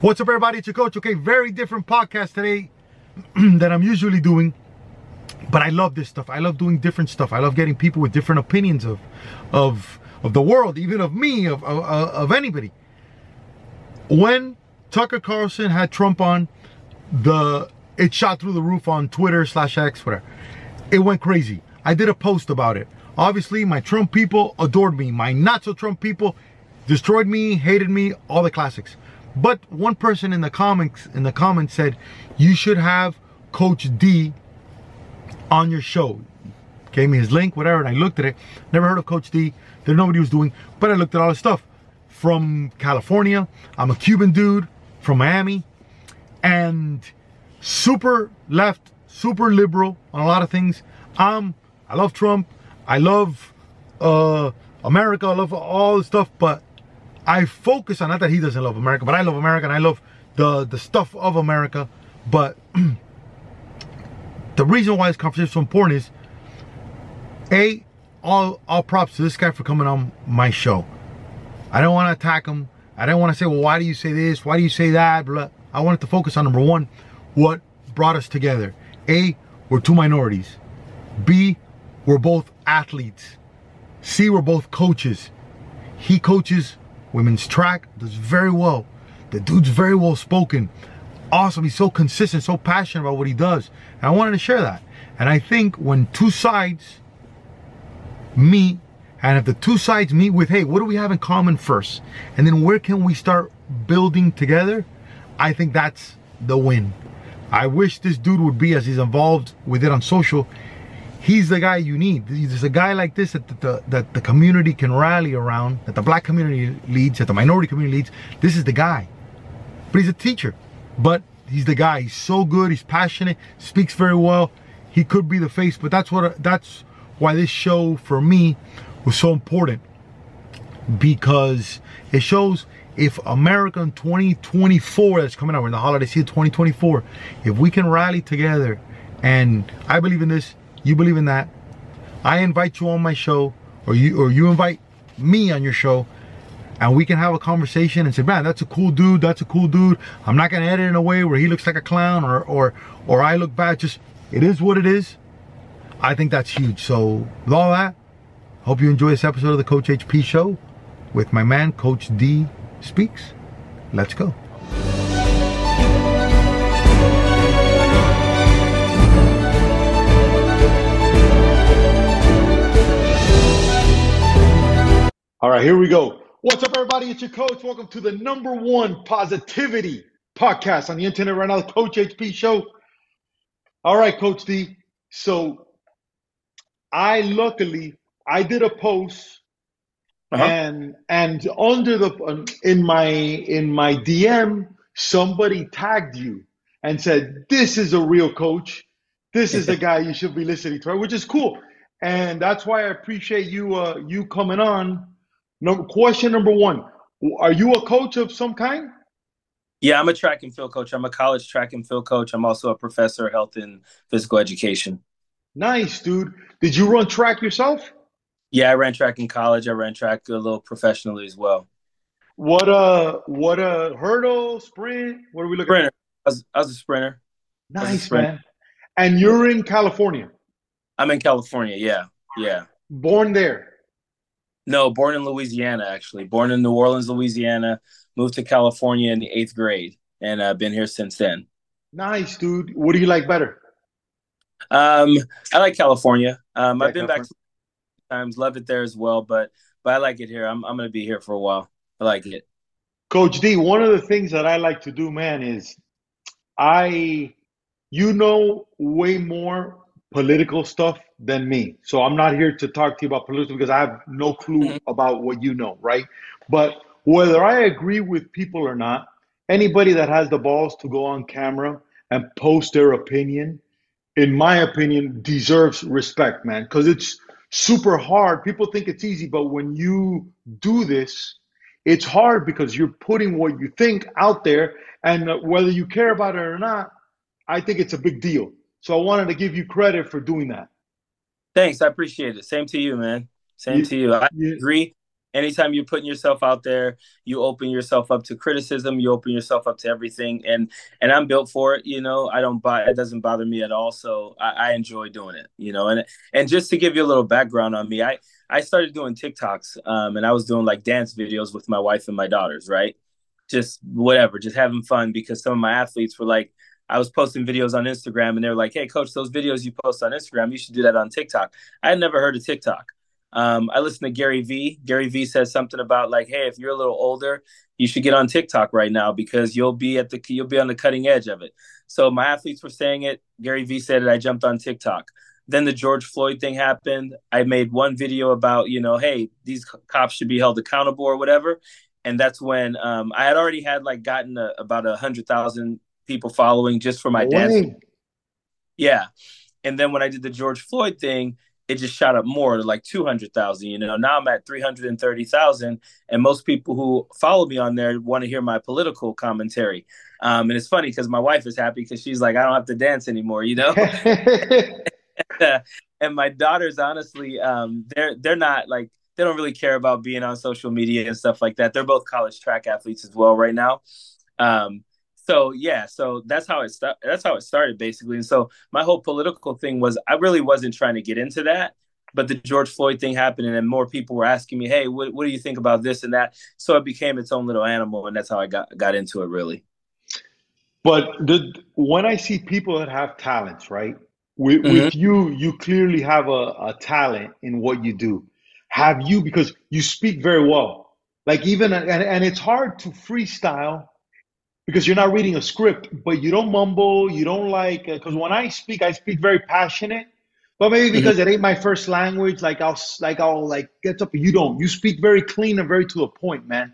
What's up, everybody? It's your coach. Okay, very different podcast today than I'm usually doing. But I love this stuff. I love doing different stuff. I love getting people with different opinions of of of the world, even of me, of of, of anybody. When Tucker Carlson had Trump on, the it shot through the roof on Twitter slash X, whatever. It went crazy. I did a post about it. Obviously, my Trump people adored me. My not so Trump people destroyed me, hated me, all the classics. But one person in the comments in the comments said, you should have Coach D on your show. Gave me his link, whatever, and I looked at it. Never heard of Coach D. Didn't know what he was doing, but I looked at all his stuff. From California, I'm a Cuban dude from Miami, and super left, super liberal on a lot of things. Um, I love Trump. I love uh, America. I love all the stuff, but I focus on not that he doesn't love America, but I love America and I love the the stuff of America. But the reason why this conversation is so important is a all all props to this guy for coming on my show. I don't want to attack him. I don't want to say, well, why do you say this? Why do you say that? Blah. I wanted to focus on number one, what brought us together. A, we're two minorities. B, we're both athletes. C, we're both coaches. He coaches women's track, does very well. The dude's very well spoken. Awesome. He's so consistent, so passionate about what he does. And I wanted to share that. And I think when two sides meet, and if the two sides meet with, hey, what do we have in common first? And then where can we start building together? I think that's the win. I wish this dude would be as he's involved with it on social. He's the guy you need. There's a guy like this that the, that the community can rally around, that the black community leads, that the minority community leads. This is the guy. But he's a teacher. But he's the guy. He's so good. He's passionate. Speaks very well. He could be the face, but that's what that's why this show for me was so important because it shows if America in 2024 that's coming out, in the holiday season 2024, if we can rally together, and I believe in this, you believe in that, I invite you on my show, or you or you invite me on your show, and we can have a conversation and say, man, that's a cool dude, that's a cool dude. I'm not gonna edit in a way where he looks like a clown or or or I look bad. Just it is what it is. I think that's huge. So with all that, hope you enjoy this episode of the Coach HP Show with my man, Coach D Speaks. Let's go. All right, here we go. What's up, everybody? It's your coach. Welcome to the number one positivity podcast on the internet right now, the Coach HP Show. All right, Coach D. So, I luckily I did a post, Uh-huh. and and under the um, in my in my DM, somebody tagged you and said, "This is a real coach. This is the guy you should be listening to," which is cool. And that's why I appreciate you uh, you coming on. No, question number one: Are you a coach of some kind? Yeah, I'm a track and field coach. I'm a college track and field coach. I'm also a professor of health and physical education. Nice, dude. Did you run track yourself? Yeah, I ran track in college. I ran track a little professionally as well. What uh what uh hurdle, sprint? What are we looking at? Sprinter. I was, I was a sprinter. at? was a Nice, sprinter. man. And you're in California. I'm in California. Yeah, yeah. Born there. No, born in Louisiana, actually. Born in New Orleans, Louisiana. Moved to California in the eighth grade, and I've been here since then. Nice, dude. What do you like better? Um, I like California. Um, Yeah, I've been back times. Love it there as well, but but I like it here. I'm I'm gonna be here for a while. I like it. Coach D, one of the things that I like to do, man, is I, you know, way more political stuff than me. So I'm not here to talk to you about political because I have no clue Mhm. about what you know, right? But whether I agree with people or not, anybody that has the balls to go on camera and post their opinion, in my opinion, deserves respect, man. Because it's super hard. People think it's easy, but when you do this, it's hard because you're putting what you think out there, and whether you care about it or not, I think it's a big deal. So I wanted to give you credit for doing that. Thanks, I appreciate it. Same to you, man. Same to you. I agree anytime you're putting yourself out there you open yourself up to criticism you open yourself up to everything and and i'm built for it you know i don't buy it doesn't bother me at all so I, I, enjoy doing it you know and and just to give you a little background on me i i started doing tiktoks um, and i was doing like dance videos with my wife and my daughters right just whatever just having fun because some of my athletes were like I was posting videos on Instagram and they were like, Hey coach, those videos you post on Instagram, you should do that on TikTok. I had never heard of TikTok. Um, I listened to Gary Vee. Gary Vee says something about like, hey, if you're a little older, you should get on TikTok right now because you'll be at the you'll be on the cutting edge of it. So my athletes were saying it. Gary Vee said it. I jumped on TikTok. Then the George Floyd thing happened. I made one video about, you know, hey, these cops should be held accountable or whatever. And that's when um, I had already had like gotten a, about a hundred thousand people following just for my dance. Yeah. And then when I did the George Floyd thing, it just shot up more to like 200,000, you know. Now I'm at 330,000 and most people who follow me on there want to hear my political commentary. Um, and it's funny cuz my wife is happy cuz she's like I don't have to dance anymore, you know. and my daughters honestly um, they're they're not like they don't really care about being on social media and stuff like that. They're both college track athletes as well right now. Um, so yeah so that's how it st- that's how it started basically. And so my whole political thing was i really wasn't trying to get into that but the george floyd thing happened and then more people were asking me hey what, what do you think about this and that? So it became its own little animal and that's how i got got into it really. But the when i see people that have talents right with, mm-hmm. with you you clearly have a, a talent in what you do. Have you because you speak very well. Like even and, and it's hard to freestyle because you're not reading a script, but you don't mumble, you don't like, because uh, when I speak, I speak very passionate, but maybe mm-hmm. because mm-hmm. it ain't my first language, like I'll, like I'll like get up, you don't, you speak very clean and very to the point, man.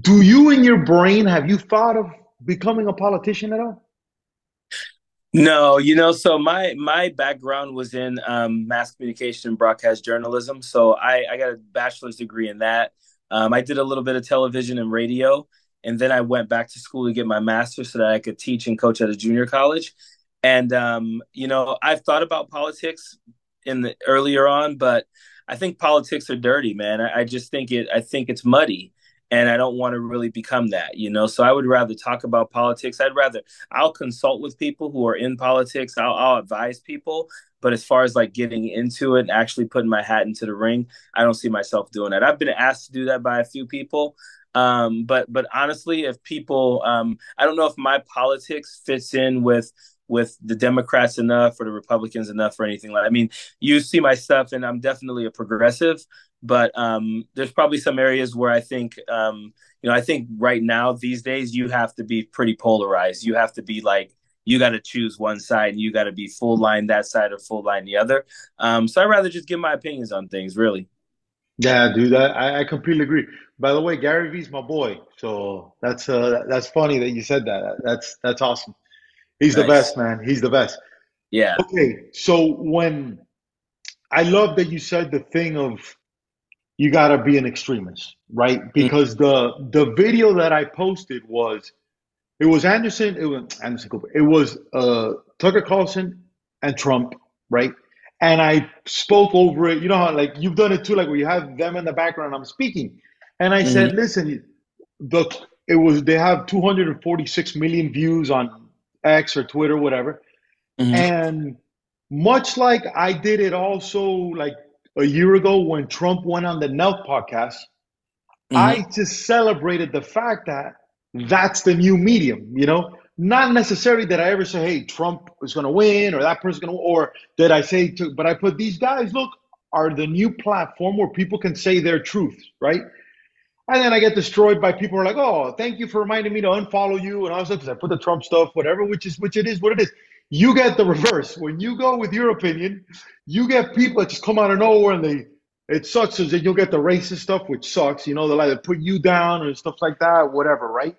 Do you in your brain, have you thought of becoming a politician at all? No, you know, so my my background was in um, mass communication and broadcast journalism. So I, I got a bachelor's degree in that. Um, I did a little bit of television and radio, and then I went back to school to get my master's so that I could teach and coach at a junior college. And um, you know, I've thought about politics in the earlier on, but I think politics are dirty, man. I, I just think it. I think it's muddy, and I don't want to really become that, you know. So I would rather talk about politics. I'd rather I'll consult with people who are in politics. I'll, I'll advise people, but as far as like getting into it and actually putting my hat into the ring, I don't see myself doing that. I've been asked to do that by a few people, um, but but honestly, if people, um, I don't know if my politics fits in with with the Democrats enough or the Republicans enough or anything like. I mean, you see my stuff, and I'm definitely a progressive, but um, there's probably some areas where I think, um, you know, I think right now these days you have to be pretty polarized. You have to be like you got to choose one side and you got to be full line that side or full line the other. Um, so I'd rather just give my opinions on things, really. Yeah, dude, I, I completely agree. By the way, Gary Vee's my boy, so that's uh that's funny that you said that. That's that's awesome. He's nice. the best, man. He's the best. Yeah. Okay, so when I love that you said the thing of you gotta be an extremist, right? Mm-hmm. Because mm-hmm. the the video that I posted was it was Anderson, it was Anderson Cooper, it was uh Tucker Carlson and Trump, right? and I spoke over it. You know how like you've done it too, like where you have them in the background, I'm speaking. And I mm-hmm. said, listen, the it was they have 246 million views on X or Twitter, whatever. Mm-hmm. And much like I did it also like a year ago when Trump went on the Nelk podcast, mm-hmm. I just celebrated the fact that that's the new medium, you know? not necessarily that I ever say, hey, Trump is going to win or that person's going to, or that I say to, but I put these guys, look, are the new platform where people can say their truth, right? And then I get destroyed by people who are like, oh, thank you for reminding me to unfollow you and all this because I put the Trump stuff, whatever, which is which it is what it is. You get the reverse. When you go with your opinion, you get people that just come out of nowhere and they it sucks because then you'll get the racist stuff, which sucks. You know, they'll either put you down and stuff like that, whatever, right?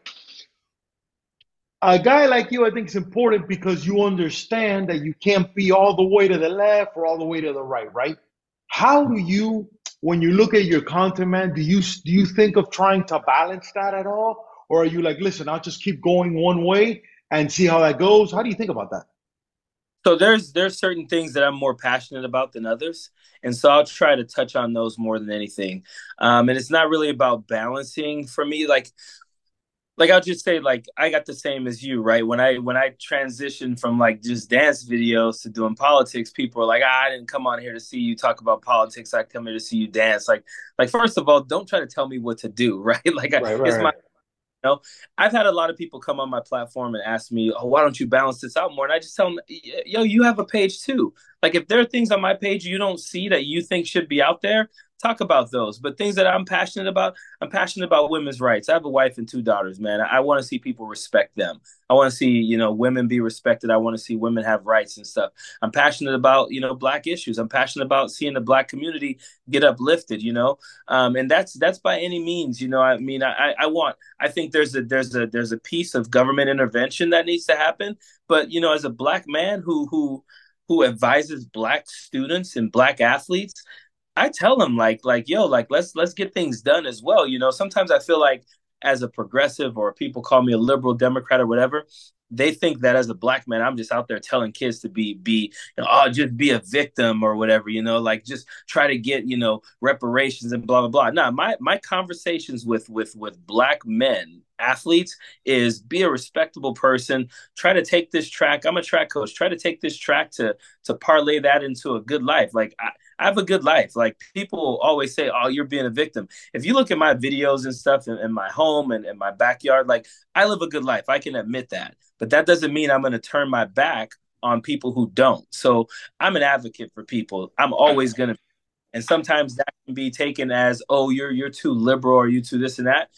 A guy like you, I think, is important because you understand that you can't be all the way to the left or all the way to the right, right? How do you, when you look at your content, man, do you do you think of trying to balance that at all, or are you like, listen, I'll just keep going one way and see how that goes? How do you think about that? So there's there's certain things that I'm more passionate about than others, and so I'll try to touch on those more than anything. Um, and it's not really about balancing for me. Like like I'll just say like I got the same as you, right? When I when I transitioned from like just dance videos to doing politics, people are like, ah, I didn't come on here to see you talk about politics. I come here to see you dance. Like like first of all, don't try to tell me what to do, right? Like right, right, it's my you know, I've had a lot of people come on my platform and ask me, "Oh, why don't you balance this out more?" And I just tell them, "Yo, you have a page too. Like, if there are things on my page you don't see that you think should be out there, talk about those. But things that I'm passionate about, I'm passionate about women's rights. I have a wife and two daughters, man. I, I want to see people respect them. I want to see, you know, women be respected. I want to see women have rights and stuff. I'm passionate about, you know, black issues. I'm passionate about seeing the black community get uplifted, you know. Um, and that's that's by any means, you know. I mean, I I want I think there's a there's a there's a piece of government intervention that needs to happen. But, you know, as a black man who who who advises black students and black athletes, I tell them like like yo like let's let's get things done as well. You know, sometimes I feel like as a progressive or people call me a liberal Democrat or whatever, they think that as a black man, I'm just out there telling kids to be be you know, oh just be a victim or whatever, you know, like just try to get you know reparations and blah blah blah. Nah, my my conversations with with with black men athletes is be a respectable person try to take this track i'm a track coach try to take this track to to parlay that into a good life like I, I have a good life. Like people always say, "Oh, you're being a victim." If you look at my videos and stuff in, in my home and in my backyard, like I live a good life. I can admit that, but that doesn't mean I'm going to turn my back on people who don't. So I'm an advocate for people. I'm always going to, and sometimes that can be taken as, "Oh, you're you're too liberal or you too this and that."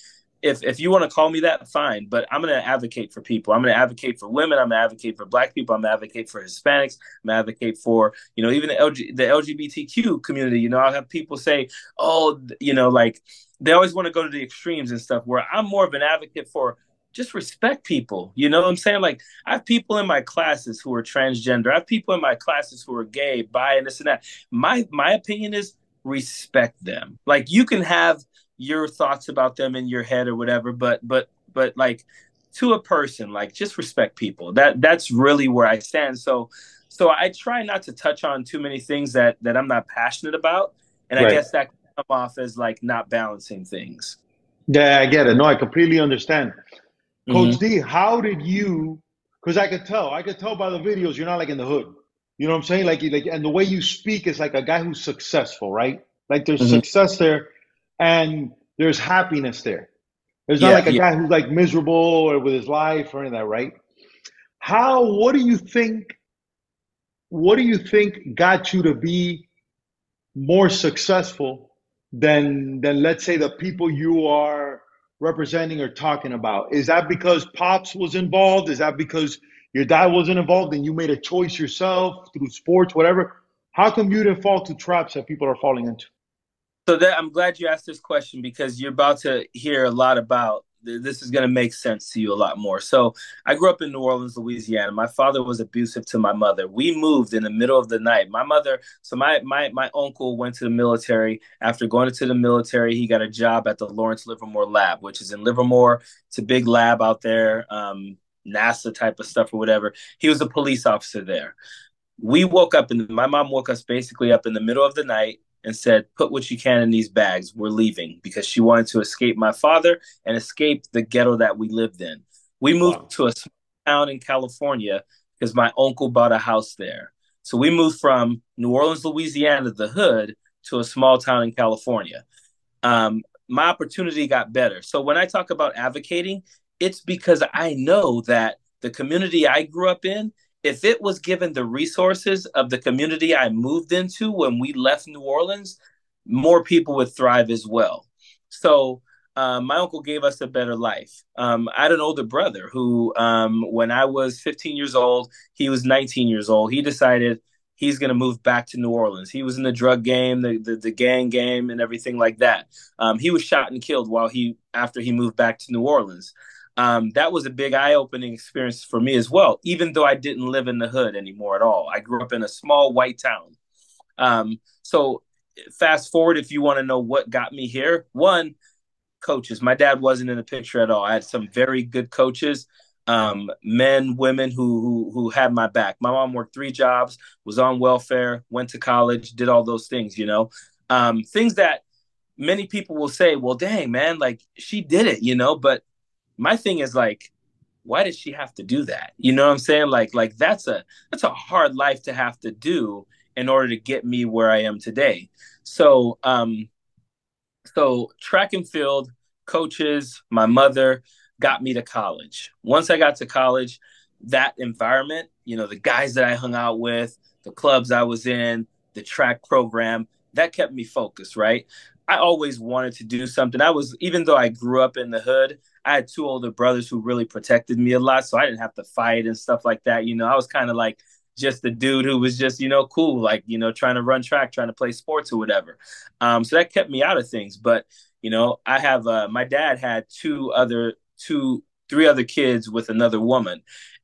If if you want to call me that, fine. But I'm going to advocate for people. I'm going to advocate for women. I'm going to advocate for Black people. I'm going to advocate for Hispanics. I'm going to advocate for you know even the LG, the LGBTQ community. You know, I'll have people say, oh, you know, like they always want to go to the extremes and stuff. Where I'm more of an advocate for just respect people. You know what I'm saying? Like I have people in my classes who are transgender. I have people in my classes who are gay, bi, and this and that. My my opinion is respect them. Like you can have your thoughts about them in your head or whatever but but but like to a person like just respect people. That that's really where i stand. So so i try not to touch on too many things that that i'm not passionate about and right. i guess that come off as like not balancing things. Yeah i get it. No i completely understand. Mm-hmm. coach d how did you because i could tell i could tell by the videos you're not like in the hood. You know what i'm saying? Like like and the way you speak is like a guy who's successful right? Like there's mm-hmm. success there and there's happiness there. There's not yeah, like a yeah. guy who's like miserable or with his life or anything that, right? How, what do you think, what do you think got you to be more successful than, than let's say the people you are representing or talking about? Is that because Pops was involved? Is that because your dad wasn't involved and you made a choice yourself through sports, whatever? How come you didn't fall to traps that people are falling into? So that I'm glad you asked this question because you're about to hear a lot about this is going to make sense to you a lot more. So, I grew up in New Orleans, Louisiana. My father was abusive to my mother. We moved in the middle of the night. My mother, so my my my uncle went to the military. After going to the military, he got a job at the Lawrence Livermore Lab, which is in Livermore. It's a big lab out there, um, NASA type of stuff or whatever. He was a police officer there. We woke up and my mom woke us basically up in the middle of the night and said, Put what you can in these bags. We're leaving because she wanted to escape my father and escape the ghetto that we lived in. We moved wow. to a small town in California because my uncle bought a house there. So we moved from New Orleans, Louisiana, the hood, to a small town in California. Um, my opportunity got better. So when I talk about advocating, it's because I know that the community I grew up in if it was given the resources of the community I moved into when we left New Orleans, more people would thrive as well. So um, my uncle gave us a better life. Um, I had an older brother who, um, when I was 15 years old, he was 19 years old. He decided he's going to move back to New Orleans. He was in the drug game, the the, the gang game, and everything like that. Um, he was shot and killed while he after he moved back to New Orleans. Um, that was a big eye opening experience for me as well. Even though I didn't live in the hood anymore at all, I grew up in a small white town. Um, so fast forward, if you want to know what got me here, one coaches. My dad wasn't in the picture at all. I had some very good coaches um, men, women who, who who had my back. My mom worked three jobs, was on welfare, went to college, did all those things. You know, um, things that many people will say, "Well, dang man, like she did it," you know. But my thing is like, why did she have to do that? You know what I'm saying? Like like that's a that's a hard life to have to do in order to get me where I am today. So um, so track and field coaches, my mother got me to college. Once I got to college, that environment, you know, the guys that I hung out with, the clubs I was in, the track program, that kept me focused, right? I always wanted to do something. I was, even though I grew up in the hood, I had two older brothers who really protected me a lot. So I didn't have to fight and stuff like that. You know, I was kind of like just the dude who was just, you know, cool, like, you know, trying to run track, trying to play sports or whatever. Um, so that kept me out of things. But, you know, I have, uh, my dad had two other two, three other kids with another woman,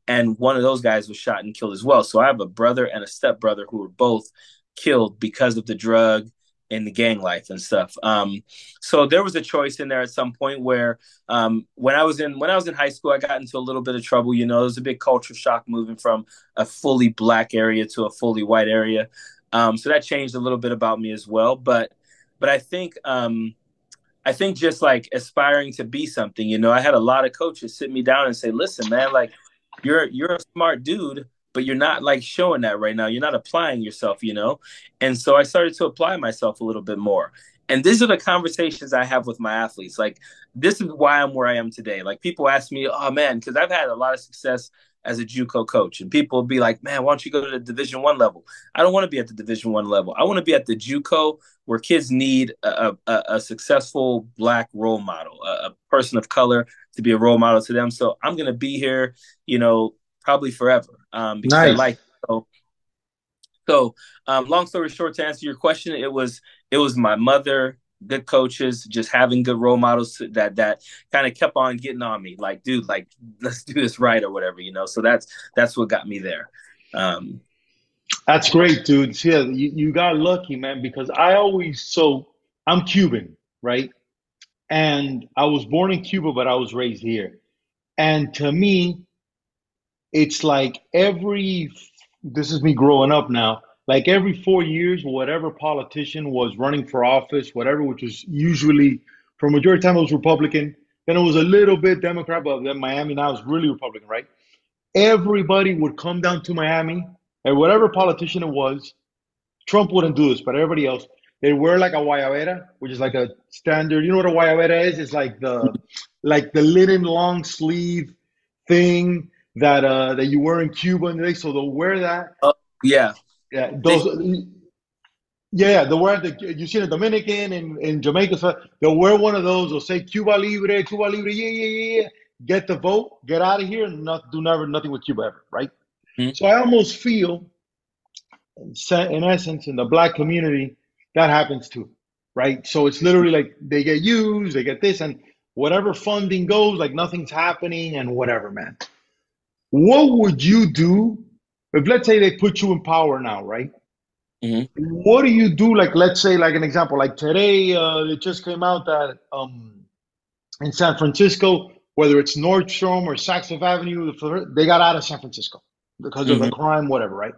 and one of those guys was shot and killed as well. So I have a brother and a stepbrother who were both killed because of the drug and the gang life and stuff. Um, so there was a choice in there at some point where um, when I was in when I was in high school, I got into a little bit of trouble. You know, it was a big culture shock moving from a fully black area to a fully white area. Um, so that changed a little bit about me as well. But but I think um, I think just like aspiring to be something, you know, I had a lot of coaches sit me down and say, "Listen, man, like you're you're a smart dude, but you're not like showing that right now. You're not applying yourself, you know." And so I started to apply myself a little bit more. And these are the conversations I have with my athletes. Like this is why I'm where I am today. Like people ask me, "Oh man," because I've had a lot of success as a JUCO coach, and people be like, "Man, why don't you go to the Division One level?" I don't want to be at the Division One level. I want to be at the JUCO where kids need a, a, a successful Black role model, a, a, person of color to be a role model to them. So I'm going to be here, you know, probably forever um, because nice. I like so. So, um, long story short, to answer your question, it was it was my mother, good coaches, just having good role models that that kind of kept on getting on me. Like, dude, like let's do this right or whatever, you know. So that's that's what got me there. Um, that's great, dude. Yeah, you, you got lucky, man, because I always so I'm Cuban, right? And I was born in Cuba, but I was raised here. And to me, it's like every this is me growing up now, like every four years, whatever politician was running for office, whatever, which was usually for majority of time it was Republican, then it was a little bit Democrat, but then Miami now is really Republican, right? Everybody would come down to Miami and whatever politician it was, Trump wouldn't do this, but everybody else, they wear like a guayabera, which is like a standard. You know what a guayabera is? It's like the like the linen long sleeve thing that uh that you wear in Cuba and they so they'll wear that. Uh, yeah. Yeah. Those yeah, yeah, they'll wear the you see the Dominican and in Jamaica, so they'll wear one of those, they'll say Cuba Libre, Cuba Libre, yeah, yeah, yeah, yeah. Get the vote, get out of here, and not do never nothing with Cuba ever, right? Mm-hmm. So I almost feel, in essence, in the black community, that happens too, right? So it's literally like they get used, they get this, and whatever funding goes, like nothing's happening and whatever, man. What would you do if, let's say, they put you in power now, right? Mm-hmm. What do you do? Like, let's say, like an example, like today, uh, it just came out that um, in San Francisco, whether it's Nordstrom or Saks Fifth Avenue, they got out of San Francisco because mm-hmm. of the crime, whatever, right?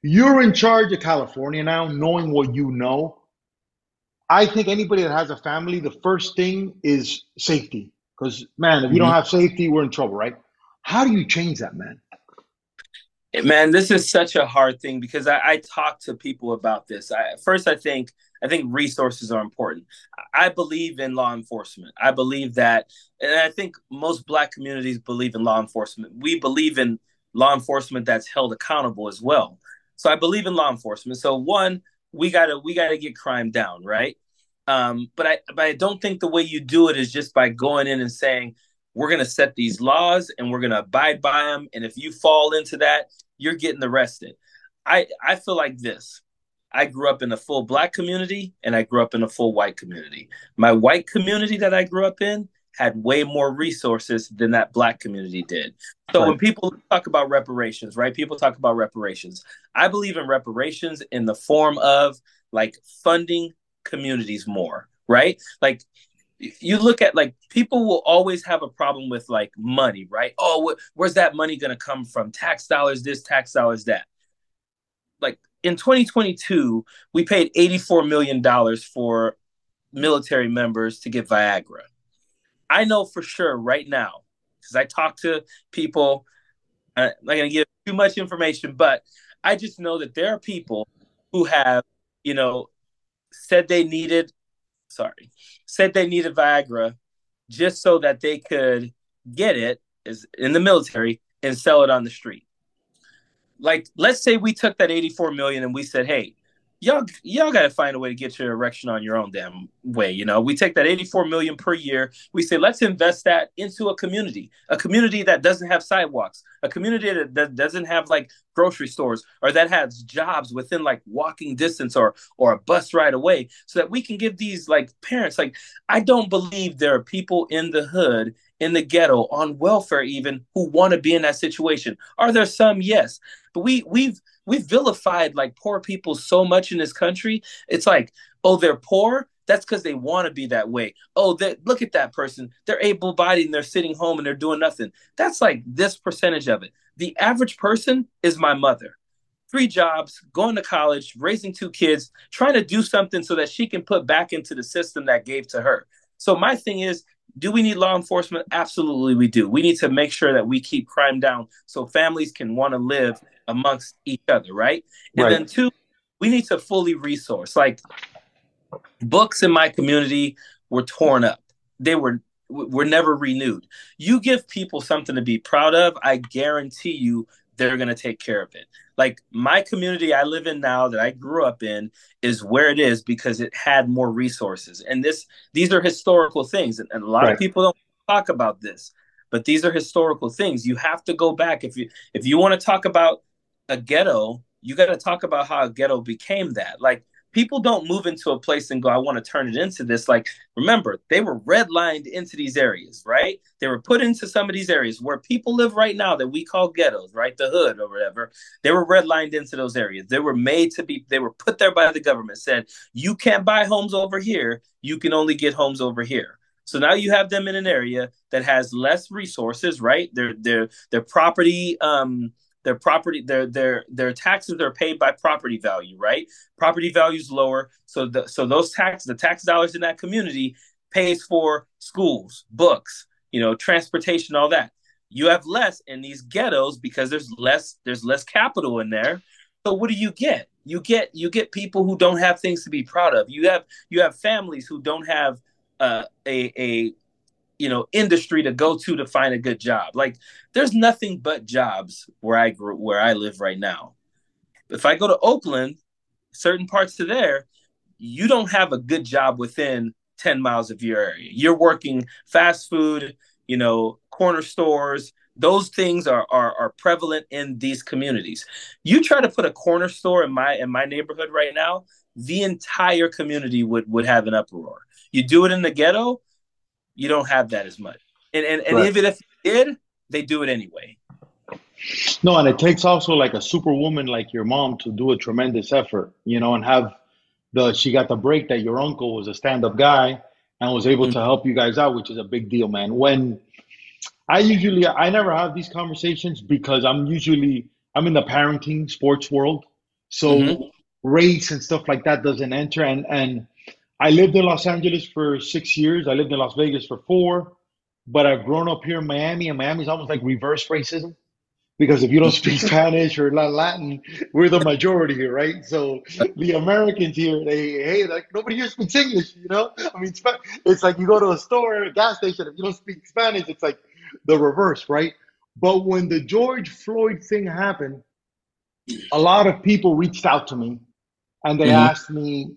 You're in charge of California now, knowing what you know. I think anybody that has a family, the first thing is safety. Because, man, if mm-hmm. you don't mm-hmm. have safety, we're in trouble, right? How do you change that, man? Man, this is such a hard thing because I, I talk to people about this. I, first, I think I think resources are important. I believe in law enforcement. I believe that, and I think most Black communities believe in law enforcement. We believe in law enforcement that's held accountable as well. So I believe in law enforcement. So one, we gotta we gotta get crime down, right? Um, but I but I don't think the way you do it is just by going in and saying we're gonna set these laws and we're gonna abide by them, and if you fall into that, you're getting arrested. I I feel like this. I grew up in a full black community and I grew up in a full white community. My white community that I grew up in had way more resources than that black community did. So right. when people talk about reparations, right? People talk about reparations. I believe in reparations in the form of like funding communities more, right? Like you look at like people will always have a problem with like money, right? Oh, wh- where's that money going to come from? Tax dollars this, tax dollars that. Like in 2022, we paid 84 million dollars for military members to get Viagra. I know for sure right now because I talk to people. I'm not going to give too much information, but I just know that there are people who have, you know, said they needed, sorry, said they needed Viagra just so that they could get it is in the military and sell it on the street. Like let's say we took that 84 million and we said, hey, y'all y'all got to find a way to get your erection on your own damn way you know? We take that 84 million per year. We say let's invest that into a community a community that doesn't have sidewalks a community that, that doesn't have like grocery stores or that has jobs within like walking distance or or a bus ride away so that we can give these like parents like i don't believe there are people in the hood in the ghetto on welfare even who want to be in that situation. Are there some? Yes. But we we've we've vilified like poor people so much in this country. It's like oh they're poor? That's because they want to be that way. Oh look at that person. They're able-bodied and they're sitting home and they're doing nothing. That's like this percentage of it. The average person is my mother. Three jobs, going to college, raising two kids, trying to do something so that she can put back into the system that gave to her. So my thing is, do we need law enforcement? Absolutely, we do. We need to make sure that we keep crime down so families can want to live amongst each other, right? And right. then two, we need to fully resource. Like books in my community were torn up. They were were never renewed. You give people something to be proud of, I guarantee you they're going to take care of it. Like my community I live in now that I grew up in is where it is because it had more resources. And this these are historical things and, a lot right. of people don't talk about this. But these are historical things. You have to go back if you if you want to talk about a ghetto, you got to talk about how a ghetto became that. Like people don't move into a place and go, I want to turn it into this. Like, remember, they were redlined into these areas, right? They were put into some of these areas where people live right now that we call ghettos, right? The hood or whatever. They were redlined into those areas. They were made to be, they were put there by the government, said, you can't buy homes over here. You can only get homes over here. So now you have them in an area that has less resources, right? Their their their property um their property their their their taxes are paid by property value right? Property value is lower so the so those tax the tax dollars in that community pays for schools books you know transportation all that. You have less in these ghettos because there's less there's less capital in there. So what do you get? You get you get people who don't have things to be proud of. You have you have families who don't have uh, a a you know industry to go to to find a good job. Like there's nothing but jobs where i grew where i live right now. If i go to oakland certain parts to there you don't have a good job within 10 miles of your area. You're working fast food you know corner stores. Those things are, are are prevalent in these communities. You try to put a corner store in my in my neighborhood right now the entire community would would have an uproar. You do it in the ghetto you don't have that as much. And and, and right. even if you did, they do it anyway. No, and it takes also like a superwoman like your mom to do a tremendous effort, you know, and have the she got the break that your uncle was a stand-up guy and was able mm-hmm. to help you guys out, which is a big deal, man. When I usually I never have these conversations because I'm usually I'm in the parenting sports world. So mm-hmm. race and stuff like that doesn't enter and and I lived in Los Angeles for six years. I lived in Las Vegas for four, but I've grown up here in Miami, and Miami's almost like reverse racism because if you don't speak Spanish or Latin, we're the majority here, right? So the Americans here, they hey, like nobody here speaks English, you know. I mean, it's like you go to a store, a gas station, if you don't speak Spanish, it's like the reverse, right? But when the George Floyd thing happened, a lot of people reached out to me and they mm-hmm. asked me,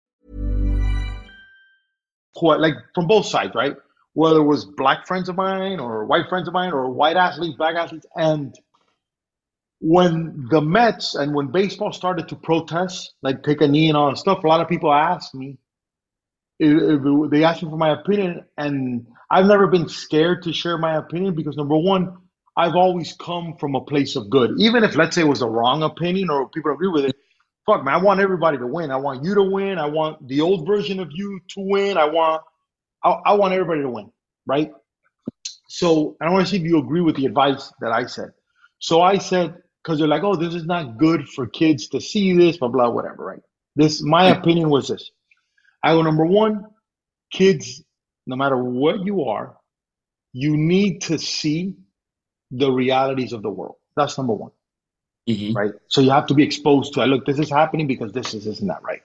Quite like from both sides, right? Whether it was black friends of mine or white friends of mine or white athletes, black athletes, and when the Mets and when baseball started to protest, like take a knee and all that stuff, a lot of people asked me. If, if they asked me for my opinion, and I've never been scared to share my opinion because number one, I've always come from a place of good. Even if let's say it was a wrong opinion or people agree with it, fuck man, I want everybody to win. I want you to win. I want the old version of you to win. I want I, I want everybody to win, right? So I want to see if you agree with the advice that I said. So I said, because they're like, oh, this is not good for kids to see this, blah, blah, whatever, right? This my opinion was this. I go, number one, kids, no matter what you are, you need to see the realities of the world. That's number one. Mhm. Right. So you have to be exposed to look, this is happening because this is isn't that right.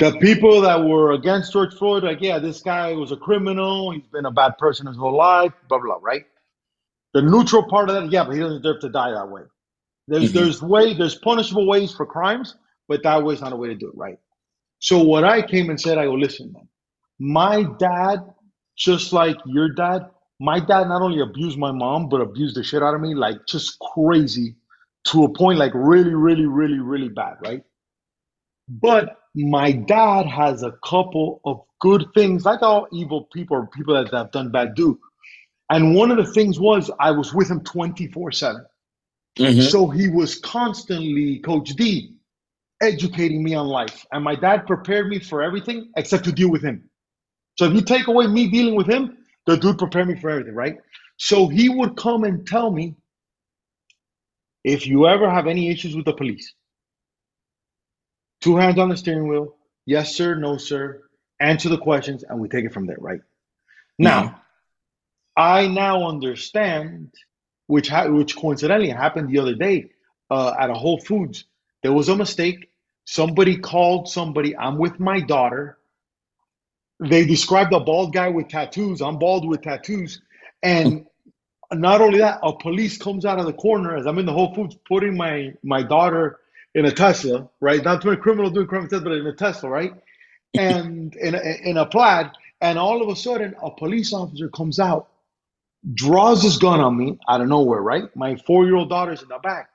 The people that were against George Floyd, like, yeah, this guy was a criminal, he's been a bad person his whole life, blah blah, right? The neutral part of that, yeah, but he doesn't deserve to die that way. There's Mhm. there's way there's punishable ways for crimes, but that way's not a way to do it, right? So what I came and said, I go, listen, man, my dad, just like your dad, my dad not only abused my mom, but abused the shit out of me, like just crazy to a point like really, really, really, really bad, right? But my dad has a couple of good things, like all evil people or people that have done bad do. And one of the things was I was with him 24 7. Mhm. So he was constantly, Coach D, educating me on life. And my dad prepared me for everything except to deal with him. So if you take away me dealing with him, the dude prepared me for everything, right? So he would come and tell me if you ever have any issues with the police, two hands on the steering wheel, yes, sir, no, sir, answer the questions, and we take it from there, right? Now, I now understand, which ha- which coincidentally happened the other day uh, at a Whole Foods. There was a mistake. Somebody called somebody. I'm with my daughter. They described a bald guy with tattoos. I'm bald with tattoos. And not only that, a police comes out of the corner as I'm in the Whole Foods putting my my daughter in a Tesla, right? Not doing criminal, doing criminal, but in a Tesla, right? And in a, in a plaid. And all of a sudden, a police officer comes out, draws his gun on me out of nowhere, right? My four year old daughter's in the back.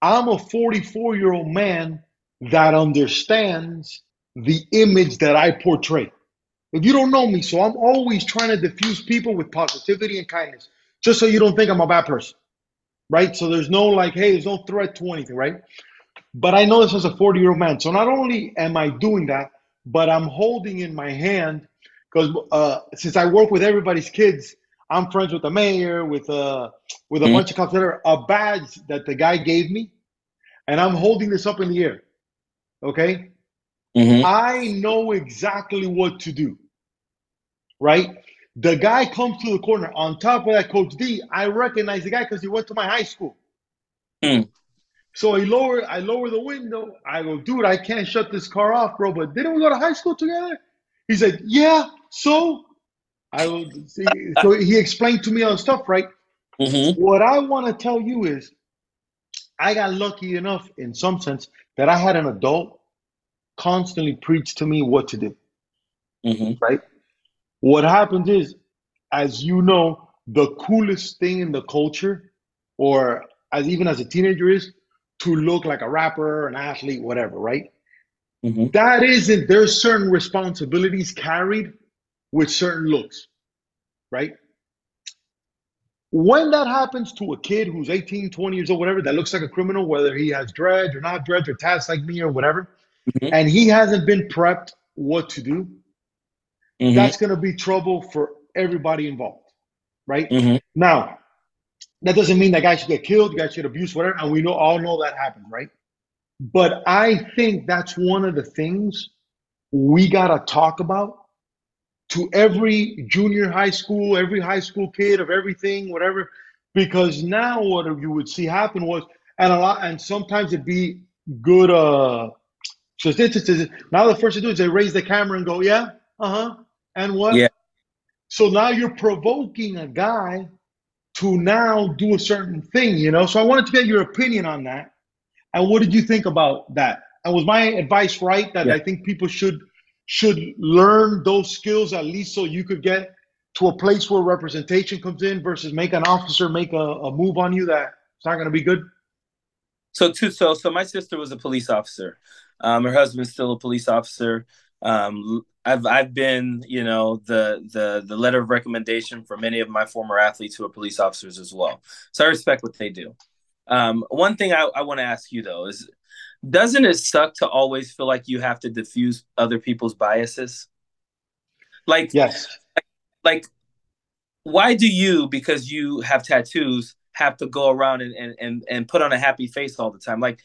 I'm a 44 year old man that understands the image that I portray. If you don't know me, so I'm always trying to diffuse people with positivity and kindness, just so you don't think I'm a bad person, right? So there's no like, hey, there's no threat to anything, right? But I know this as a 40 year old man. So not only am I doing that, but I'm holding in my hand because uh, since I work with everybody's kids, I'm friends with the mayor, with uh, with a Mhm. bunch of cops that are a badge that the guy gave me, and I'm holding this up in the air. Okay, Mhm. I know exactly what to do. Right? The guy comes to the corner. On top of that, Coach D, I recognize the guy because he went to my high school. Hmm. So I lower, I lower the window. I go, dude, I can't shut this car off, bro. But didn't we go to high school together? He said, yeah. So I will see. So he explained to me on stuff, right? Mhm. What I want to tell you is, I got lucky enough, in some sense, that I had an adult constantly preach to me what to do. Mhm. Right? What happens is, as you know, the coolest thing in the culture, or as even as a teenager, is to look like a rapper, an athlete, whatever. Right? Mhm. That isn't. There's certain responsibilities carried with certain looks. right? When that happens to a kid who's 18, 20 years old, whatever, that looks like a criminal, whether he has dreads or not dreads or tats like me or whatever, mm-hmm. and he hasn't been prepped what to do, mm-hmm. that's going to be trouble for everybody involved, right? Mm-hmm. Now, that doesn't mean that guy should get killed, guy should abuse, whatever, and we know all know that happened, right? But I think that's one of the things we got to talk about to every junior high school, every high school kid of everything, whatever. Because now what you would see happen was, and a lot, and sometimes it'd be good. Uh, so now the first thing to do is they raise the camera and go, yeah, uh huh, and what? Yeah. So now you're provoking a guy to now do a certain thing, you know. So I wanted to get your opinion on that. And what did you think about that? And was my advice right that yeah. I think people should should learn those skills at least so you could get to a place where representation comes in versus make an officer make a, a move on you that it's not going to be good? So, too, so, so my sister was a police officer. Um, her husband's still a police officer. Um, I've I've been, you know, the the the letter of recommendation for many of my former athletes who are police officers as well. So I respect what they do. Um, one thing I, I want to ask you though is doesn't it suck to always feel like you have to diffuse other people's biases? Like yes, like, like why do you because you have tattoos have to go around and, and and and put on a happy face all the time? Like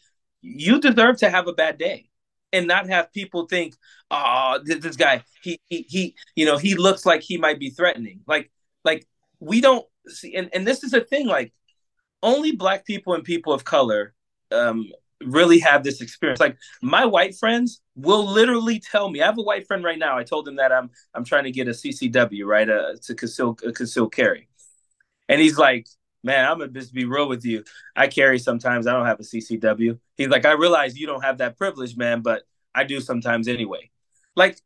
you deserve to have a bad day and not have people think, oh, this, this guy, he, he he you know, he looks like he might be threatening. Like like we don't see and, and this is a thing, like only black people and people of color um really have this experience. Like my white friends will literally tell me. I have a white friend right now. I told him that I'm I'm trying to get a CCW, right, uh, to conceal uh, conceal carry, and he's like, "Man, I'm gonna just be real with you. I carry sometimes. I don't have a CCW." He's like, "I realize you don't have that privilege, man, but I do sometimes anyway." Like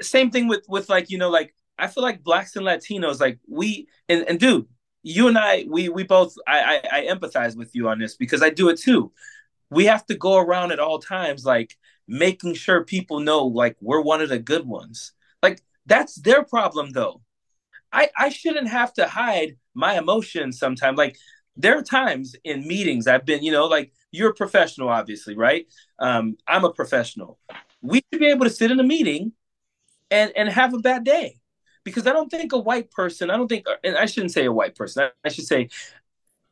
same thing with with like you know like I feel like blacks and Latinos like we and and dude. You and I, we we both, I, I I empathize with you on this because I do it too we have to go around at all times like making sure people know like we're one of the good ones like that's their problem though i i shouldn't have to hide my emotions sometimes like there are times in meetings i've been you know like you're a professional obviously right um i'm a professional we should be able to sit in a meeting and and have a bad day because i don't think a white person i don't think and i shouldn't say a white person i, I should say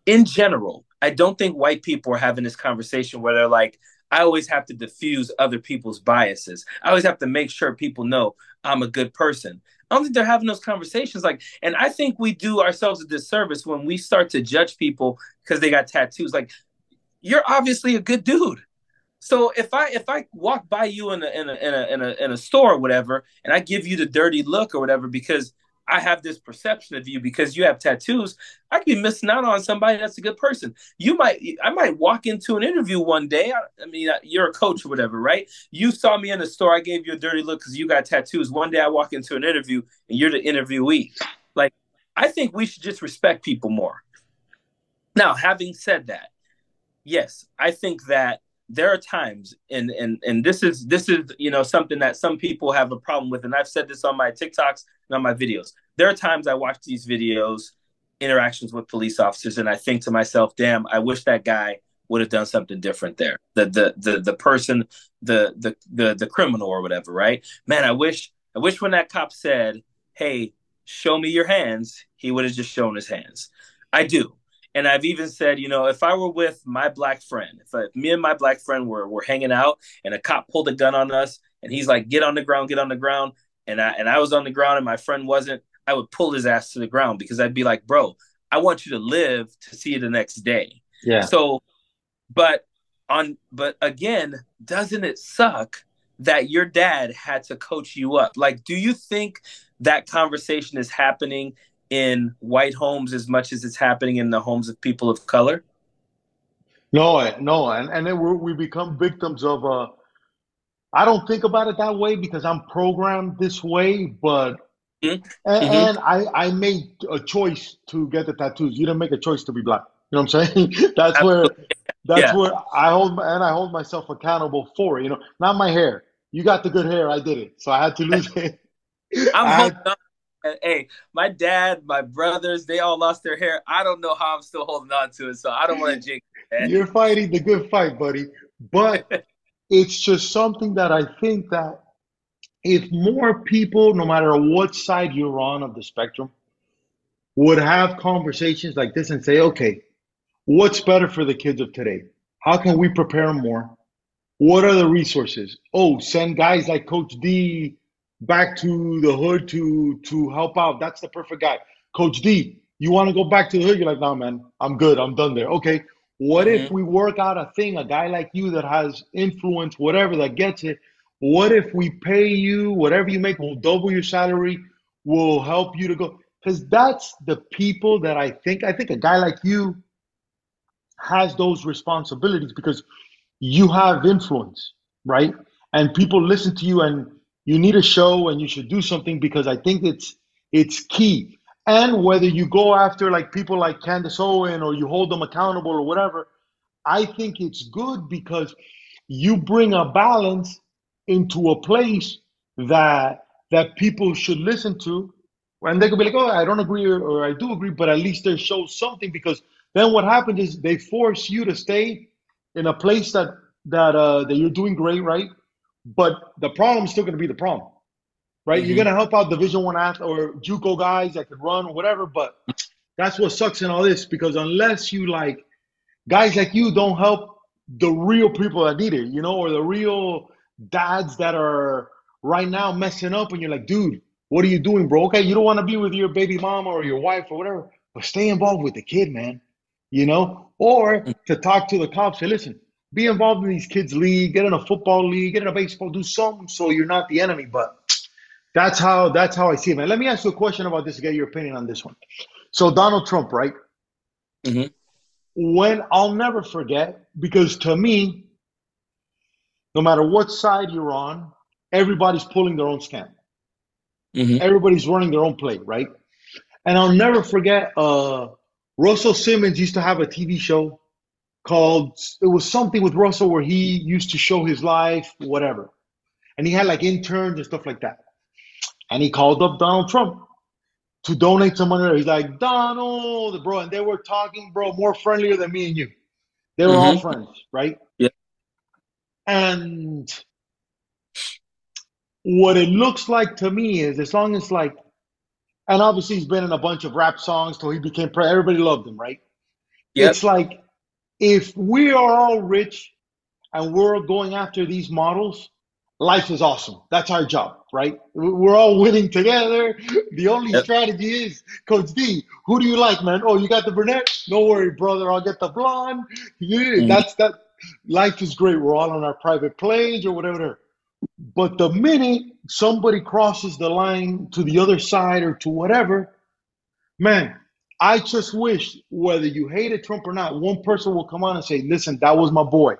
in general I don't think white people are having this conversation where they're like, I always have to diffuse other people's biases. I always have to make sure people know I'm a good person. I don't think they're having those conversations. Like, and I think we do ourselves a disservice when we start to judge people because they got tattoos. Like, you're obviously a good dude. So if I if I walk by you in a in a in a in a, in a store or whatever, and I give you the dirty look or whatever because I have this perception of you because you have tattoos, I could be missing out on somebody that's a good person. You might, I might walk into an interview one day. I, I mean, you're a coach or whatever, right? You saw me in the store. I gave you a dirty look because you got tattoos. One day I walk into an interview and you're the interviewee. Like, I think we should just respect people more. Now, having said that, yes, I think that there are times and and and this is this is you know something that some people have a problem with and i've said this on my tiktoks and on my videos. There are times i watch these videos interactions with police officers and i think to myself damn i wish that guy would have done something different there. The the the, the person the, the the the criminal or whatever right? Man i wish i wish when that cop said hey show me your hands he would have just shown his hands. I do and I've even said, you know, if I were with my black friend, if, I, if me and my black friend were, were hanging out and a cop pulled a gun on us and he's like, get on the ground, get on the ground. And I, and I was on the ground and my friend wasn't, I would pull his ass to the ground because I'd be like, bro, I want you to live to see the next day. Yeah. So, but on, but again, doesn't it suck that your dad had to coach you up? Like, do you think that conversation is happening in white homes as much as it's happening in the homes of people of color? No, no, and and then we become victims of. Uh, I don't think about it that way because I'm programmed this way, but mm-hmm. And, mm-hmm. and, I I made a choice to get the tattoos. You didn't make a choice to be black. You know what I'm saying? that's Absolutely. where that's yeah. where I hold and I hold myself accountable for it. You know, not my hair. You got the good hair. I did it, so I had to lose it. I'm holding on hey, my dad, my brothers, they all lost their hair. I don't know how I'm still holding on to it, so I don't want to jinx it. You're fighting the good fight, buddy. But it's just something that I think that if more people, no matter what side you're on of the spectrum, would have conversations like this and say, okay, what's better for the kids of today? How can we prepare more? What are the resources? Oh, send guys like Coach D back to the hood to to help out. That's the perfect guy. Coach D, you want to go back to the hood? You're like, no, man, I'm good. I'm done there. Okay. What mm-hmm. if we work out a thing, a guy like you that has influence, whatever, that gets it? What if we pay you whatever you make, we'll double your salary, we'll help you to go? Because that's the people that I think, I think a guy like you has those responsibilities because you have influence, right? And people listen to you and you need a show and you should do something because I think it's it's key. And whether you go after like people like Candace Owen or you hold them accountable or whatever, I think it's good because you bring a balance into a place that that people should listen to and they could be like, oh, I don't agree or, or I do agree, but at least they show something because then what happens is they force you to stay in a place that that uh, that you're doing great, right? But the problem is still going to be the problem, right? Mm-hmm. You're going to help out Division One athletes or JUCO guys that can run or whatever, but that's what sucks in all this because unless you like guys like you don't help the real people that need it, you know, or the real dads that are right now messing up, and you're like, dude, what are you doing, bro? Okay, you don't want to be with your baby mama or your wife or whatever, but stay involved with the kid, man. You know, or mm. to talk to the cops. Say, listen, be involved in these kids' league, get in a football league, get in a baseball, do something so you're not the enemy. But that's how that's how I see it, man. Let me ask you a question about this to get your opinion on this one. So Donald Trump, right? Mm-hmm. When I'll never forget, because to me, no matter what side you're on, everybody's pulling their own scam. Mm-hmm. Everybody's running their own play, right? And I'll never forget, uh, Russell Simmons used to have a TV show called it was something with Russell where he used to show his life, whatever. And he had like interns and stuff like that. And he called up Donald Trump to donate some money. He's like, Donald, bro. And they were talking, bro, more friendlier than me and you. They were mm-hmm. all friends, right? Yeah. And what it looks like to me is as long as like, and obviously he's been in a bunch of rap songs till he became pre everybody loved him, right? Yep. It's like if we are all rich and we're going after these models, life is awesome. That's our job, right? We're all winning together. The only yep. strategy is, Coach D, who do you like, man? Oh, you got the brunette? No worry, brother. I'll get the blonde. Yeah, mm-hmm. That's that. Life is great. We're all on our private planes or whatever. But the minute somebody crosses the line to the other side or to whatever, man, I just wish, whether you hated Trump or not, one person will come on and say, listen, that was my boy.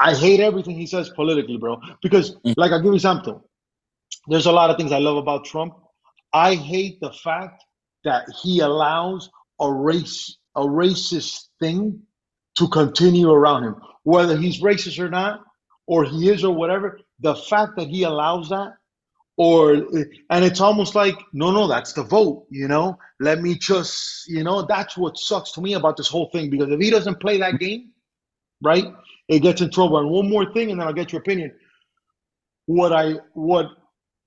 I hate everything he says politically, bro. Because, mm. like, I'll give you something. There's a lot of things I love about Trump. I hate the fact that he allows a race, a racist thing to continue around him. Whether he's racist or not, or he is or whatever, the fact that he allows that or and it's almost like no no that's the vote you know? Let me just you know that's what sucks to me about this whole thing because if he doesn't play that game right it gets in trouble. And one more thing and then i'll get your opinion. What i what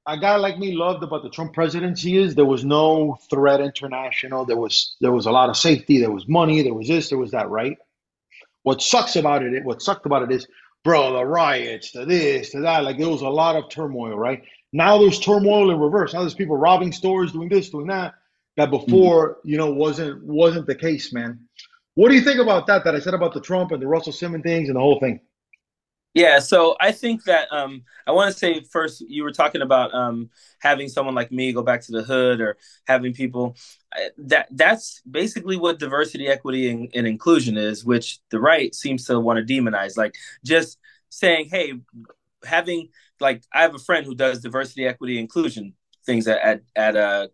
a guy like me loved about the trump presidency is there was no threat international. There was there was a lot of safety. There was money. There was this. There was that right? What sucks about it what sucked about it is bro the riots the this the that like there was a lot of turmoil right now there's turmoil in reverse. Now there's people robbing stores, doing this, doing that. That before, mm-hmm. you know, wasn't wasn't the case, man. What do you think about that? That I said about the Trump and the Russell Simmons things and the whole thing. Yeah, so I think that um, I want to say first, you were talking about um, having someone like me go back to the hood or having people. That that's basically what diversity, equity, and, and inclusion is, which the right seems to want to demonize. Like just saying, "Hey, having like I have a friend who does diversity, equity, inclusion things at at, at uh,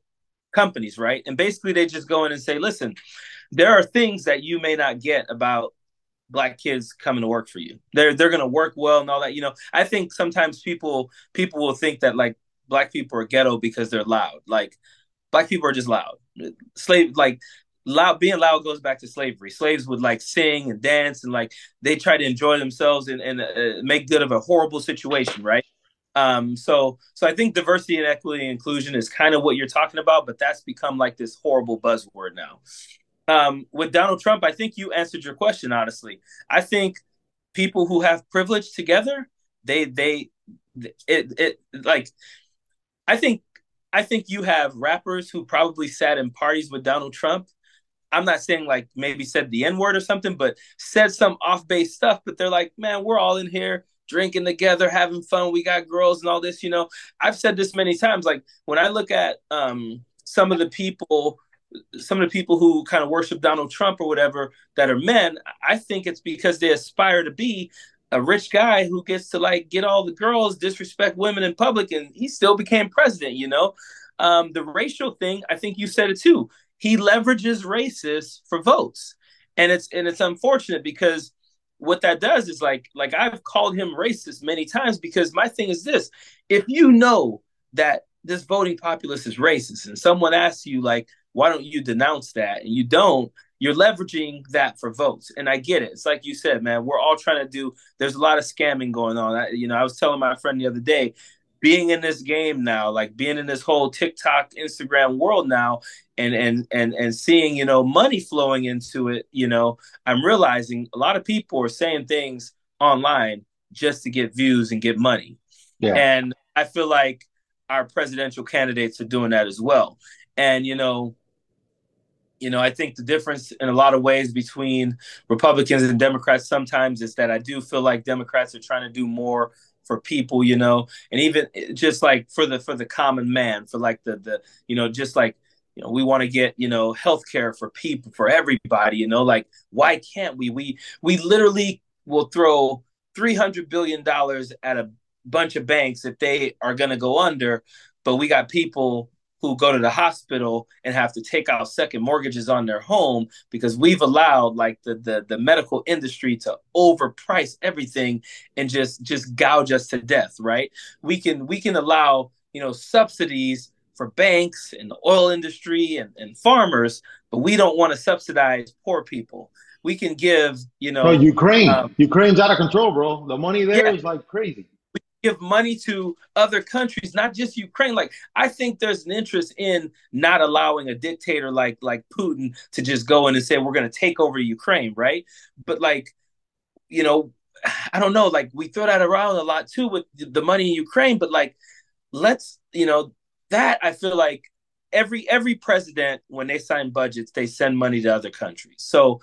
companies, right? And basically, they just go in and say, "Listen, there are things that you may not get about black kids coming to work for you. They're they're gonna work well and all that. You know, I think sometimes people people will think that like black people are ghetto because they're loud. Like black people are just loud. Slave like loud being loud goes back to slavery. Slaves would like sing and dance and like they try to enjoy themselves and, and uh, make good of a horrible situation, right? Um, so so I think diversity and equity and inclusion is kind of what you're talking about, but that's become like this horrible buzzword now. Um, with Donald Trump, I think you answered your question honestly. I think people who have privilege together, they they it it like I think I think you have rappers who probably sat in parties with Donald Trump. I'm not saying like maybe said the N word or something, but said some off base stuff. But they're like, man, we're all in here drinking together, having fun. We got girls and all this. You know, I've said this many times. Like when I look at um, some of the people, some of the people who kind of worship Donald Trump or whatever that are men, I think it's because they aspire to be a rich guy who gets to like get all the girls, disrespect women in public, and he still became president. You know, um, the racial thing. I think you said it too. He leverages racists for votes, and it's and it's unfortunate because what that does is like like I've called him racist many times because my thing is this: if you know that this voting populace is racist, and someone asks you like, why don't you denounce that, and you don't, you're leveraging that for votes. And i get it. It's like you said man we're all trying to do there's a lot of scamming going on. I, you know i was telling my friend the other day being in this game now like being in this whole tiktok instagram world now and and and and seeing you know money flowing into it you know i'm realizing a lot of people are saying things online just to get views and get money yeah. and i feel like our presidential candidates are doing that as well and you know you know, I think the difference in a lot of ways between Republicans and Democrats sometimes is that I do feel like Democrats are trying to do more for people, you know, and even just like for the for the common man, for like the the you know, just like you know, we want to get you know health care for people for everybody, you know, like why can't we? We we literally will throw three hundred billion dollars at a bunch of banks if they are going to go under, but we got people who go to the hospital and have to take out second mortgages on their home because we've allowed like the the, the medical industry to overprice everything and just just gouge us to death right we can we can allow you know subsidies for banks and the oil industry and, and farmers but we don't want to subsidize poor people we can give you know ukraine um, ukraine's out of control bro the money there yeah. is like crazy We give money to other countries, not just Ukraine. Like I think there's an interest in not allowing a dictator like like Putin to just go in and say we're going to take over Ukraine, right? But like, you know, I don't know. Like we throw that around a lot too with the money in Ukraine, but like, let's you know that I feel like every every president when they sign budgets they send money to other countries. So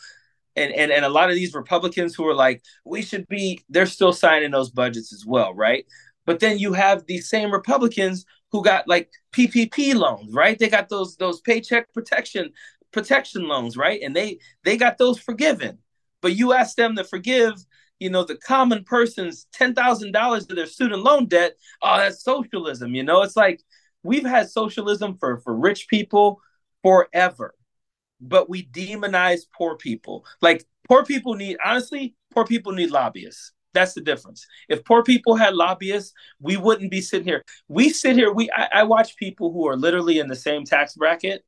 and, and and a lot of these Republicans who are like, we should be, they're still signing those budgets as well, right? But then you have these same Republicans who got like PPP loans, right? They got those those paycheck protection protection loans, right? And they they got those forgiven. But you ask them to forgive, you know, the common person's ten thousand dollars of their student loan debt. Oh, that's socialism. You know, it's like we've had socialism for for rich people forever but we demonize poor people. Like poor people need honestly, poor people need lobbyists. That's the difference. If poor people had lobbyists, we wouldn't be sitting here. We sit here. We I, I watch people who are literally in the same tax bracket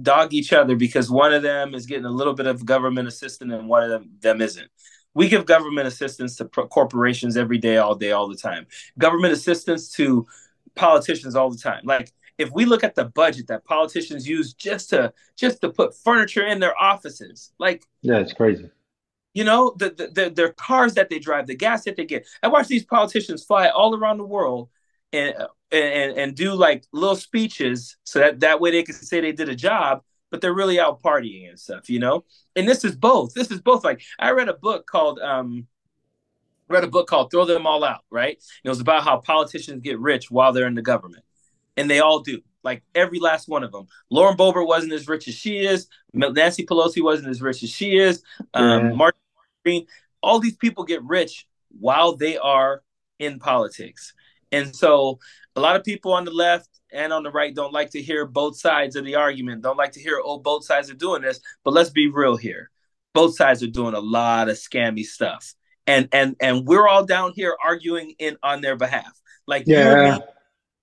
dog each other because one of them is getting a little bit of government assistance and one of them, them isn't. We give government assistance to pro- corporations every day, all day, all the time. Government assistance to politicians all the time. Like if we look at the budget that politicians use just to just to put furniture in their offices, like yeah, it's crazy. You know, the, the, the their cars that they drive, the gas that they get. I watch these politicians fly all around the world and and and do like little speeches so that that way they can say they did a job, but they're really out partying and stuff. You know, and this is both. This is both. Like I read a book called um read a book called Throw Them All Out, right? And it was about how politicians get rich while they're in the government and they all do. Like every last one of them. Lauren Boebert wasn't as rich as she is. Nancy Pelosi wasn't as rich as she is. Um, yeah. Martin Green. All these people get rich while they are in politics, and so a lot of people on the left and on the right don't like to hear both sides of the argument. Don't like to hear oh both sides are doing this. But let's be real here. Both sides are doing a lot of scammy stuff, and and and we're all down here arguing in on their behalf. Like yeah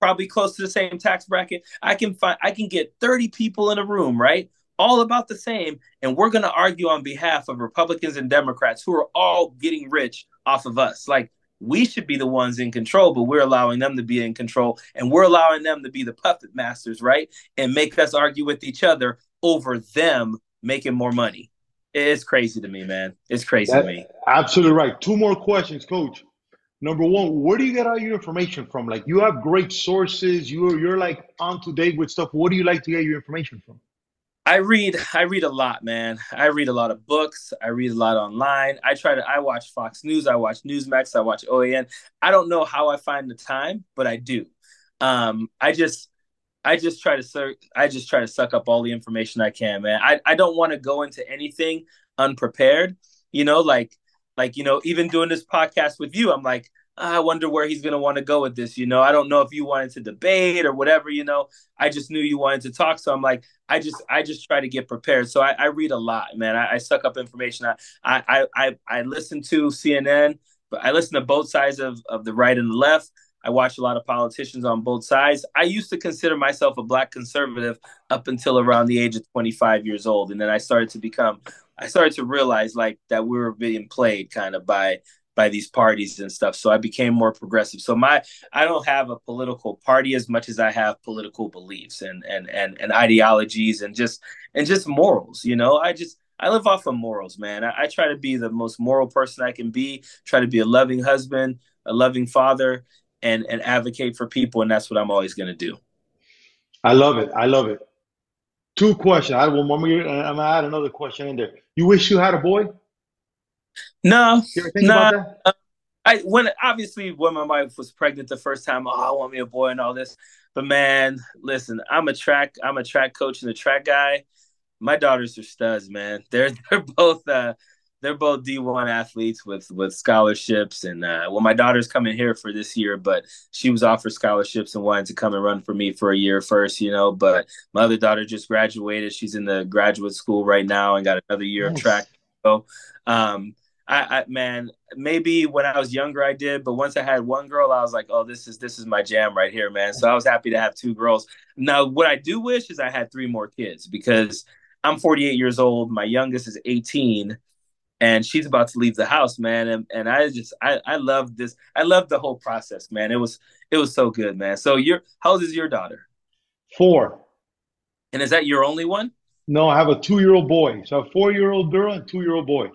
probably close to the same tax bracket. I can find I can get 30 people in a room, right? All about the same, and we're going to argue on behalf of Republicans and Democrats who are all getting rich off of us. Like we should be the ones in control, but we're allowing them to be in control and we're allowing them to be the puppet masters, right? And make us argue with each other over them making more money. It's crazy to me, man. It's crazy that, to me. Absolutely right. Two more questions, coach. Number one, where do you get all your information from? Like you have great sources, you're you're like on to date with stuff. What do you like to get your information from? I read I read a lot, man. I read a lot of books. I read a lot online. I try to I watch Fox News, I watch Newsmax, I watch OAN. I don't know how I find the time, but I do. Um, I just I just try to sur- I just try to suck up all the information I can, man. I, I don't want to go into anything unprepared. You know, like like you know, even doing this podcast with you, I'm like, ah, I wonder where he's to want to go with this. You know, I don't know if you wanted to debate or whatever. You know, I just knew you wanted to talk, so I'm like, I just, I just try to get prepared. So I, I read a lot, man. I, I, suck up information. I, I, I, I listen to CNN, but I listen to both sides of of the right and the left. I watch a lot of politicians on both sides. I used to consider myself a black conservative up until around the age of 25 years old, and then I started to become, I started to realize like that we were being played kind of by by these parties and stuff. So I became more progressive. So my I don't have a political party as much as I have political beliefs and and and, and ideologies and just and just morals. You know, I just I live off of morals, man. I, I try to be the most moral person I can be. Try to be a loving husband, a loving father, and and advocate for people. And that's what I'm always going to do. I love it. I love it. Two questions. I have one more. I'm gonna add another question in there. You wish you had a boy? No, no. I when obviously when my wife was pregnant the first time, oh, I want me a boy and all this. But man, listen, I'm a track, I'm a track coach and a track guy. My daughters are studs, man. They're they're both uh they're both D1 athletes with with scholarships. And uh, well, my daughter's coming here for this year, but she was offered scholarships and wanted to come and run for me for a year first, you know. But my other daughter just graduated; she's in the graduate school right now and got another year nice. of track. So, um, I, I, man, maybe when I was younger I did, but once I had one girl, I was like, oh, this is this is my jam right here, man. So I was happy to have two girls. Now, what I do wish is I had three more kids because I'm 48 years old. My youngest is 18, and she's about to leave the house, man. And and I just I I love this. I love the whole process, man. It was it was so good, man. So you're how old is your daughter? Four. And is that your only one? No, I have a two year old boy. So a four year old girl and two year old boy.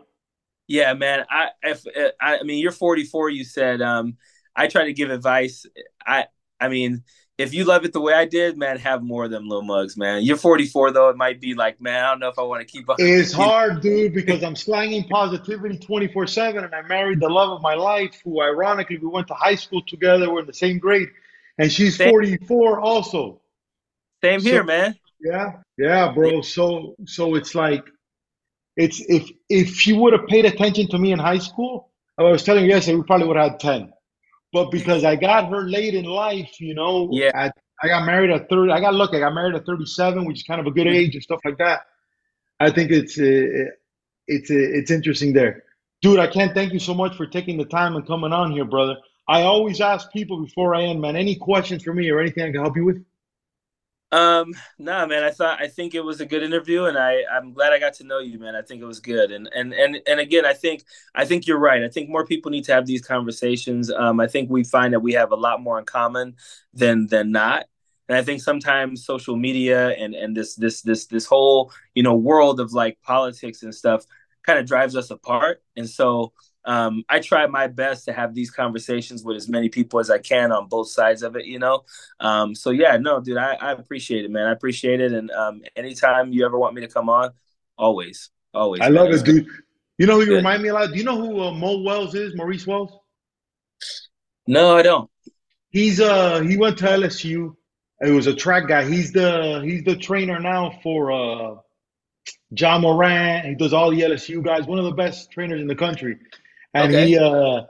Yeah, man. I if I, I mean you're 44. You said um, I try to give advice. I I mean if you love it the way I did, man, have more of them little mugs, man. You're 44 though. It might be like, man, I don't know if I want to keep up. It's hard, dude, because I'm slanging positivity 24 seven, and I married the love of my life, who ironically we went to high school together. We're in the same grade, and she's same. 44 also. Same here, man. Yeah, yeah, bro. So so it's like it's if if she would have paid attention to me in high school, I was telling you yesterday, we probably would have had ten. But because I got her late in life, you know, yeah. At, I got married at 30. I got lucky. I got married at 37, which is kind of a good age and stuff like that. I think it's uh, it's uh, it's interesting there, dude. I can't thank you so much for taking the time and coming on here, brother. I always ask people before I end, man, any questions for me or anything I can help you with? Um, nah, man. I thought I think it was a good interview, and I I'm glad I got to know you, man. I think it was good, and and and and again, I think I think you're right. I think more people need to have these conversations. Um, I think we find that we have a lot more in common than than not, and I think sometimes social media and and this this this this whole you know world of like politics and stuff kind of drives us apart, and so um, I try my best to have these conversations with as many people as I can on both sides of it, you know. Um, so yeah, no, dude, I, I, appreciate it, man. I appreciate it, and um, anytime you ever want me to come on, always, always. I man. love it, dude. You know who you remind me a lot. Do you know who uh, Mo Wells is? Maurice Wells. No, I don't. He's uh he went to LSU. He was a track guy. He's the he's the trainer now for uh Ja Morant. He does all the LSU guys. One of the best trainers in the country and okay. he uh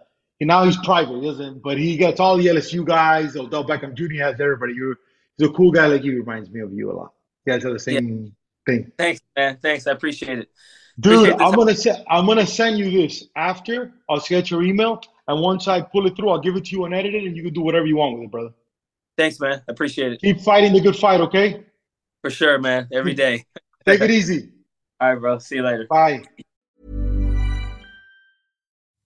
now he's private, he doesn't, but he gets all the LSU guys. Odell Beckham Jr. has everybody. You're he's a cool guy like you. Reminds me of you a lot. You guys have the same yeah. thing. Thanks, man. Thanks, I appreciate it. Dude, appreciate I'm gonna send I'm gonna send you this after. I'll get your email, and once I pull it through, I'll give it to you unedited, and you can do whatever you want with it, brother. Thanks, man. I appreciate it. Keep fighting the good fight, okay? For sure, man. Every day. Take it easy. All right, bro. See you later. Bye.